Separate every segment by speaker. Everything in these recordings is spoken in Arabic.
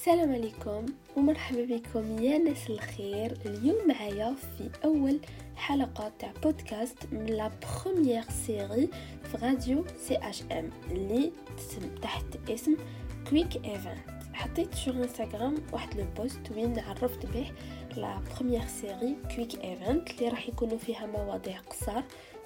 Speaker 1: السلام عليكم ومرحبا بكم. يا ناس الخير اليوم معايا في أول حلقة تاع بودكاست من la première série في راديو سي اش إم اللي تحت اسم Quick event حطيت sur انستغرام واحد le post وين عرفت به la première série Quick event اللي راح يكونوا فيها مواضيع قصار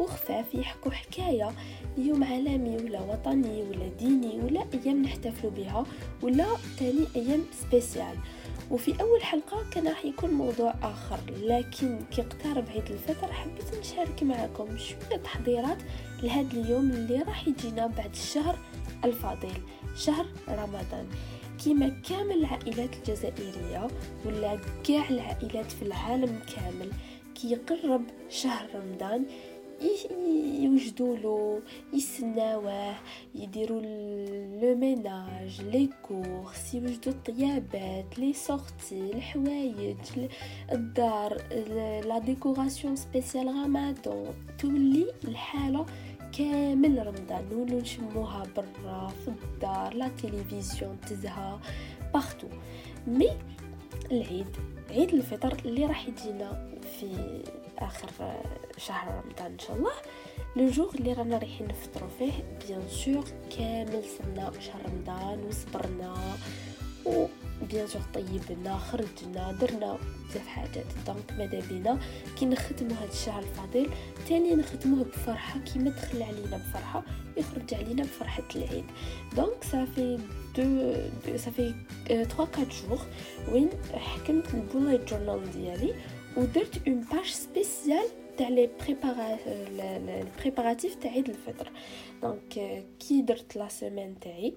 Speaker 1: وخفاف يحكوا حكاية يوم عالمي ولا وطني ولا ديني ولا أيام نحتفلوا بها ولا تاني أيام سبيسيال وفي أول حلقة كان راح يكون موضوع آخر لكن كي اقترب عيد الفطر حبيت نشارك معكم شوية تحضيرات لهذا اليوم اللي راح يجينا بعد الشهر الفضيل شهر رمضان. كيما كامل العائلات الجزائرية ولا كاع العائلات في العالم كامل. كي يقرب شهر رمضان يوجدوا له يسناوه يديروا le ménage les courses يوجدوا الطيابات les sorties الحوايج الدار la décoration spéciale رمضان. تولي الحالة كامل رمضان نولو نشموها برا في الدار la télévision تزها partout mais العيد عيد الفطر اللي راح يجينا في آخر شهر رمضان إن شاء الله. le jour اللي رانا رايحين نفطروا فيه bien sûr كامل صرنا شهر رمضان وصبرنا و bien sûr طيبنا خرجنا درنا بزاف حاجات. donc ماذا بينا؟ كي نختموا هذا الشهر الفضيل تاني نختموه بفرحة كيما دخل علينا بفرحة يخرج علينا بفرحة العيد. donc ça fait deux ça fait 3 4 جوغ وين حكمت ال bullet journal ديالي ودرت une page spéciale تاع les préparatifs تاع عيد الفطر. donc كي درت la semaine تاعي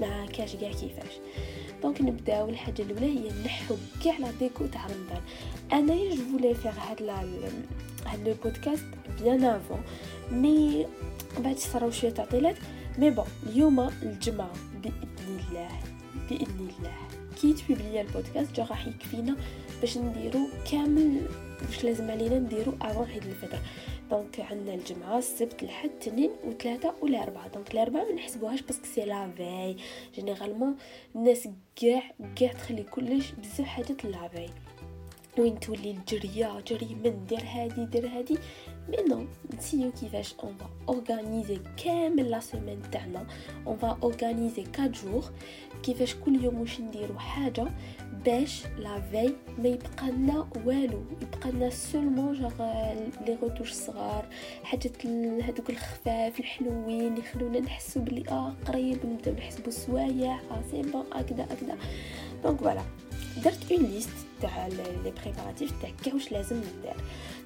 Speaker 1: ما كاش كاع كيفاش. donc نبداو الحاجة الأولى هي نحو كاع la déco تاع رمضان. أنا je voulais faire هاد la هاد le podcast bien avant mais بعد صراو شوية تعطيلات. mais bon اليوم الجمعة بإذن الله بإذن الله. كي ت publia ال podcast جا راح يكفينا باش نديرو كامل واش لازم علينا نديرو avant عيد الفطر. donc عندنا الجمعة السبت الحد الاثنين وثلاثة والاربعاء donc الاربعاء ما نحسبوهاش parce que c'est la veille généralement الناس كاع كاع تخلي كلش بزاف حاجات la veille وين تولي الجرية؟ جري من دير هادي دير هادي. non نسييو كيفاش on va organiser كامل la semaine تاعنا on va organiser 4 jours كيفاش كل يوم واش نديرو حاجة باش la veille ما يبقى لنا والو يبقى لنا seulement juste les retouches صغار حاجات هذوك الخفاف الحلوين اللي يخلونا نحسو بلي آه قريب نبداو نحسبو سوايع ah c'est bon هكذا هكذا donc voilà درت une liste تاع les préparatifs تاع كاع واش لازم ندير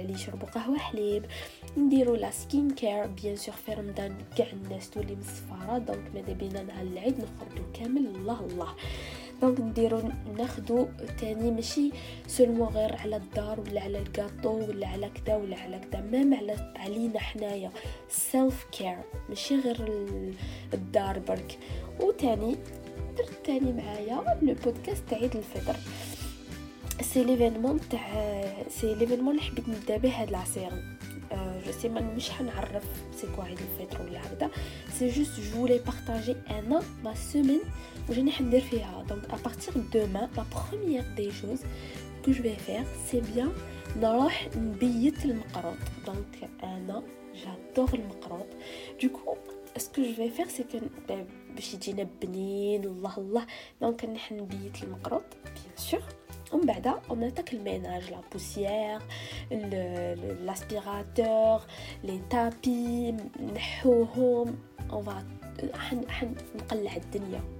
Speaker 1: اللي يشربوا قهوة حليب. نديرو la skincare bien sûr في رمضان كاع الناس تولي مصفاره donc ماذا بينا؟ نهار العيد نخرجو كامل. الله الله. donc نديرو ناخدو تاني ماشي seulement غير على الدار ولا على الكاطو ولا على كذا ولا على كذا même على علينا حنايا. self care ماشي غير الدار برك. وتاني درت تاني معايا le podcast عيد الفطر. سي ليفينمون تاع سي ليفينمون اللي حبيت نبدا به هاد العصير جو سي ما مش حنعرف سي كوا عيد الفطر ولا هكذا سي جوست جو فولي بارطاجي انا ما سيمين وجاني حندير فيها دونك ا بارتير دومان لا بروميير دي شوز كو جو في فير سي بيان نروح نبيت المقروط دونك انا جادور المقروط دوكو اسكو جو في فير سي كو باش يجينا بنين الله الله دونك نحن نبيت المقروط بيان سور ومن بعد اون اتاك الميناج لا بوسيير لاسبيراتور لي تابي نحوهم. اون فا نقلع الدنيا.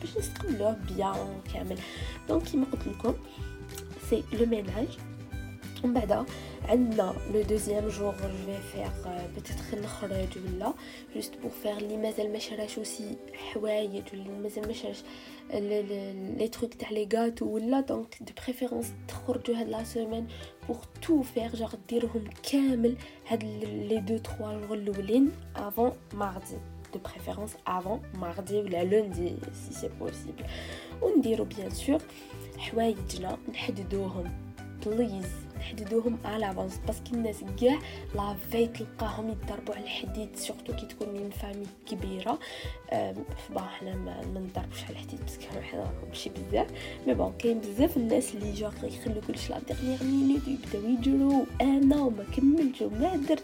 Speaker 1: باش نستقبلوه بيان كامل دونك كيما قلت لكم سي لو ميناج ومن بعد عندنا لو دوزيام جور جو في فيغ بتيتر نخرج ولا جوست بور فيغ لي مازال ما شراش اوسي حوايج ولا مازال ما شراش لي تروك تاع لي غاتو ولا دونك دو بريفيرونس تخرجوا هاد لا سيمين بور تو فيغ جوغ ديرهم كامل هاد لي دو تخوا جور الاولين افون ماردي De préférence avant mardi ou la lundi si c'est possible. ونديرو bien sûr حوايجنا نحددوهم please نحددوهم على l'avance parce que الناس كاع la veille تلقاهم يضربوا على الحديد surtout كي تكون من famille كبيرة. bah حنا ما نضربوش على الحديد parce que حنا ماشي بزاف. mais bon كاين بزاف الناس اللي جا يخلو كلش la dernière minute يبداو يجرو. أنا وما كملتش وما درت.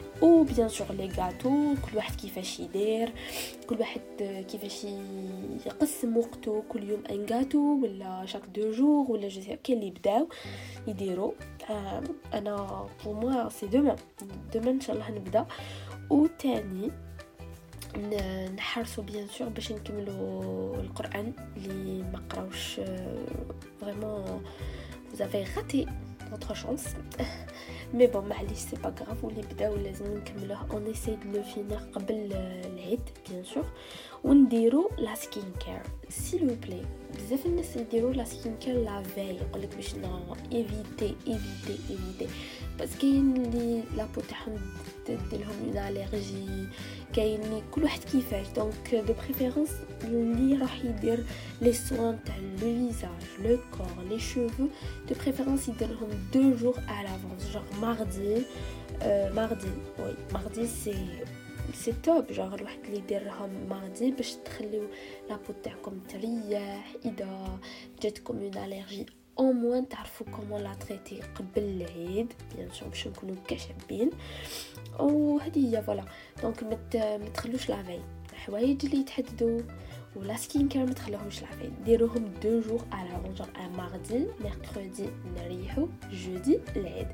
Speaker 1: و bien sûr les gâteaux كل واحد كيفاش يدير كل واحد كيفاش يقسم وقته كل يوم un gâteau ولا chaque deux jours ولا je كاين اللي بداو يديروا آه أنا pour moi c'est demain demain ان شاء الله نبدأ. و تاني نحرصوا bien sûr باش نكملوا القرآن اللي ما قراوش vraiment avez raté. votre chance مي بون معليش سي با غراف واللي بداو لازم نكملوه اون ايساي دو لو فينير قبل العيد بيان سور ونديرو لا سكين كير سيلو بلاي بزاف الناس يديروا لا سكين كير لا في يقولك باش نا ايفيتي ايفيتي ايفيتي بس كاين اللي لابو تاعهم ديرلهم اون اليرجي كاين كل واحد كيفاش دونك دو بريفيرونس اللي راح يدير لي سوان تاع لو فيزاج لو كور لي شوفو دو بريفيرونس يديرهم دو جور ا لافونس جور ماردي ماردي وي ماردي سي سي توب جوغ الواحد اللي يديرها ماردي باش تخليو لابو تاعكم تريح اذا جاتكم اون اليرجي او موان تعرفوا كومون لا تريتي قبل العيد بيان سور باش نكونوا كاشابين وهذه هي فوالا دونك ما تخلوش لافي الحوايج اللي يتحددوا ولا سكين كير ما تخلوهمش لافي ديروهم دو جور على جونغ ان ماردي ميركودي نريحو جودي العيد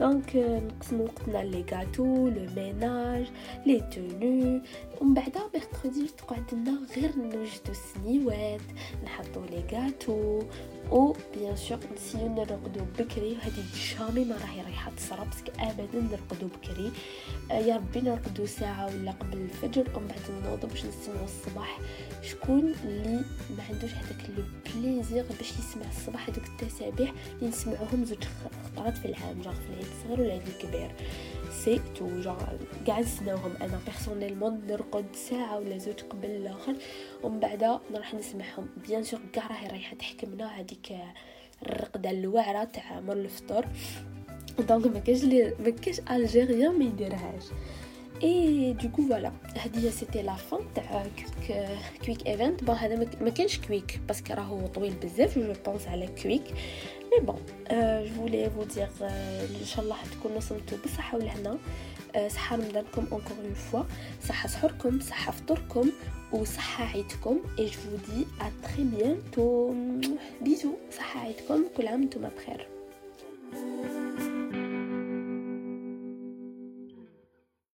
Speaker 1: دونك نقسمو وقتنا لي غاتو لو ميناج لي تونو ومن بعد ميركودي تقعد لنا غير نوجدو السنيوات نحطو لي غاتو و بيان سور نسيو نرقدو بكري وهذه جامي ما راهي رايحه تصرا باسكو ابدا نرقدو بكري يا ربي نرقدو ساعه ولا قبل الفجر ومن بعد نوضو باش نسمعو الصباح vous شكون اللي ما عندوش هذاك le plaisir باش يسمع الصباح هذوك التسابيح اللي نسمعوهم زوج خطرات في العام جا في العيد الصغير والعيد الكبير. c'est toujours كاع نسناوهم أنا personnellement نرقد ساعة ولا زوج قبل الآخر. ومن بعد نروح نسمعهم. bien sûr كاع راهي رايحة تحكمنا هذيك الرقدة الواعره تاع مور الفطور. donc ما كاينش ما كاينش الجيريان ما يديرهاش. et du coup voilà هذه c'était la fin تاع Quick event bon هذا ما كانش quick parce que راهو طويل بزاف je pense على quick mais bon je voulais vous dire ان شاء الله تكونوا صمتوا بالصحه والهنا صحة رمضانكم encore une fois صحة سحوركم صحة فطوركم وصحة عيدكم. et je dis à très bientôt bisous صحة عيدكم. كل عام نتوما بخير.